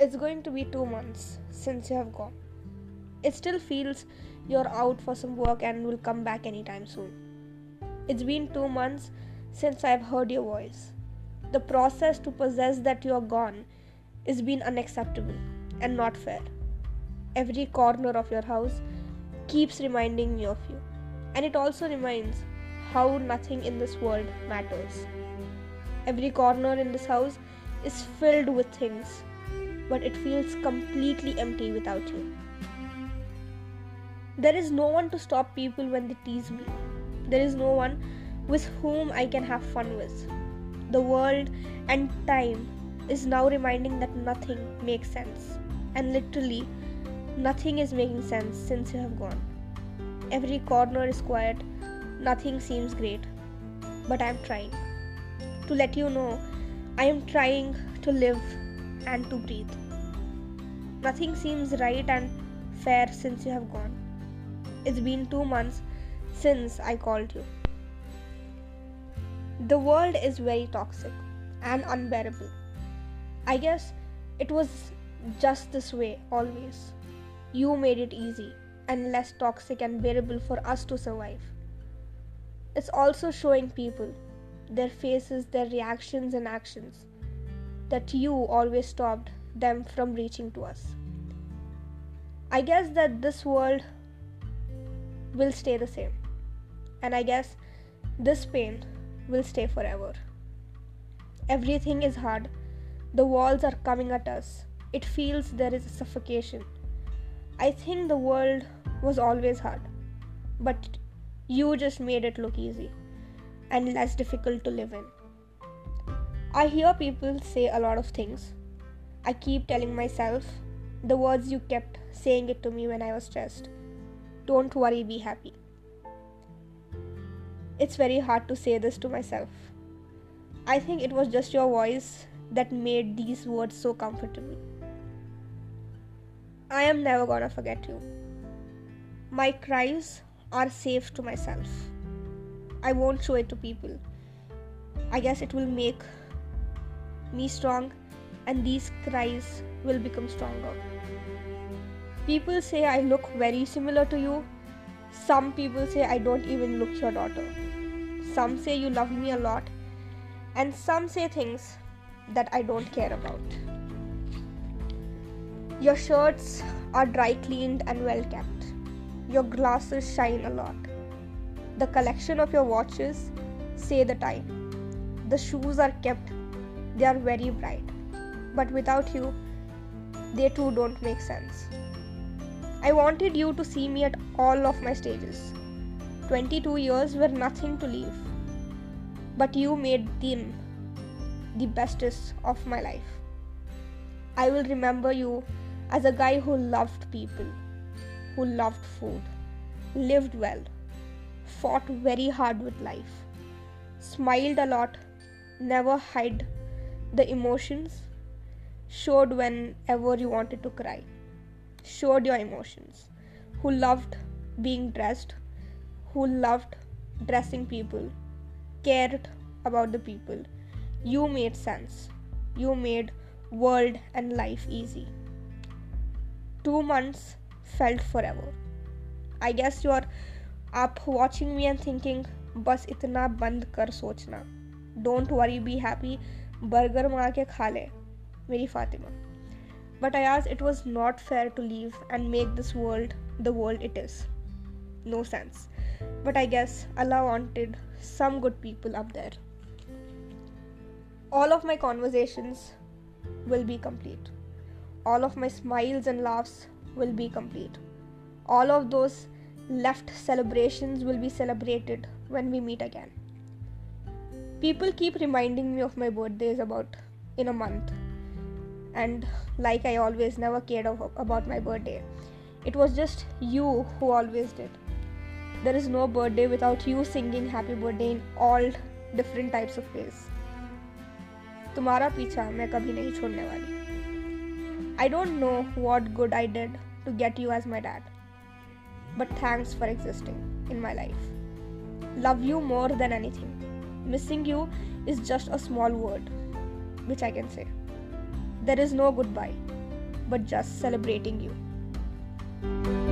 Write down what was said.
It's going to be two months since you have gone. It still feels you're out for some work and will come back anytime soon. It's been two months since I've heard your voice. The process to possess that you're gone is been unacceptable and not fair. Every corner of your house keeps reminding me of you, and it also reminds how nothing in this world matters. Every corner in this house is filled with things, but it feels completely empty without you. There is no one to stop people when they tease me. There is no one with whom I can have fun with. The world and time is now reminding that nothing makes sense. And literally, nothing is making sense since you have gone. Every corner is quiet, nothing seems great. But I am trying. To let you know, I am trying to live and to breathe. Nothing seems right and fair since you have gone. It's been two months since I called you. The world is very toxic and unbearable. I guess it was just this way always. You made it easy and less toxic and bearable for us to survive. It's also showing people, their faces, their reactions and actions, that you always stopped them from reaching to us. I guess that this world will stay the same. And I guess this pain will stay forever. Everything is hard. The walls are coming at us. It feels there is a suffocation. I think the world was always hard, but you just made it look easy and less difficult to live in. I hear people say a lot of things. I keep telling myself the words you kept saying it to me when I was stressed. Don't worry, be happy. It's very hard to say this to myself. I think it was just your voice that made these words so comfortable. I am never gonna forget you. My cries are safe to myself. I won't show it to people. I guess it will make me strong, and these cries will become stronger. People say I look very similar to you. Some people say I don't even look your daughter. Some say you love me a lot, and some say things that I don't care about. Your shirts are dry cleaned and well kept. Your glasses shine a lot. The collection of your watches say the time. The shoes are kept, they are very bright. But without you, they too don't make sense. I wanted you to see me at all of my stages. 22 years were nothing to leave. But you made them the bestest of my life. I will remember you as a guy who loved people, who loved food, lived well, fought very hard with life, smiled a lot, never hid the emotions, showed whenever you wanted to cry, showed your emotions, who loved being dressed, who loved dressing people, cared about the people. You made sense. You made world and life easy. Two months felt forever. I guess you're up watching me and thinking, बस इतना बंद कर सोचना don't worry be happy Burger, मंगा के खा Fathima. But I but it was not fair to leave and make this world the world it is. no sense. But I guess Allah wanted some good people up there. All of my conversations will be complete. All of my smiles and laughs will be complete. All of those left celebrations will be celebrated when we meet again People keep reminding me of my birthdays about in a month. And like I always never cared of, about my birthday. It was just you who always did. There is no birthday without you singing happy birthday in all different types of ways. तुम्हारा पीछा मैं कभी नहीं छोड़ने वाली I don't know what good I did to get you as my dad but thanks for existing in my life love you more than anything missing you is just a small word, which I can say. There is no goodbye, but just celebrating you.